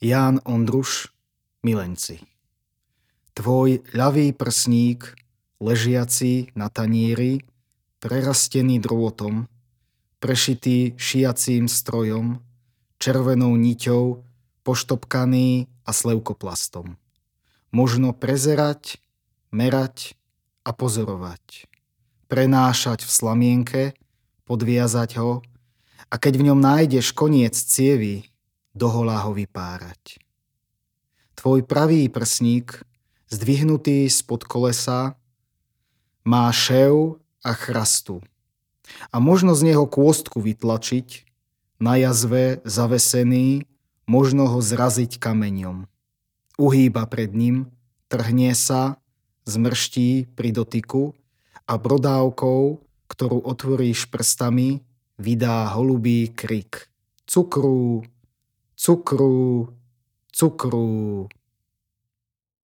Ján Ondruš, milenci. Tvoj ľavý prsník, ležiaci na tanieri, prerastený drôtom, prešitý šijacím strojom, červenou niťou, poštopkaný a slevkoplastom. Možno prezerať, merať a pozorovať. Prenášať v slamienke, podviazať ho a keď v ňom nájdeš koniec cievy, doholá ho vypárať. Tvoj pravý prsník, zdvihnutý spod kolesa, má šev a chrastu. A možno z neho kôstku vytlačiť, na jazve zavesený, možno ho zraziť kameňom. Uhýba pred ním, trhne sa, zmrští pri dotyku a brodávkou, ktorú otvoríš prstami, vydá holubý krik. Cukru, cukru, cukru.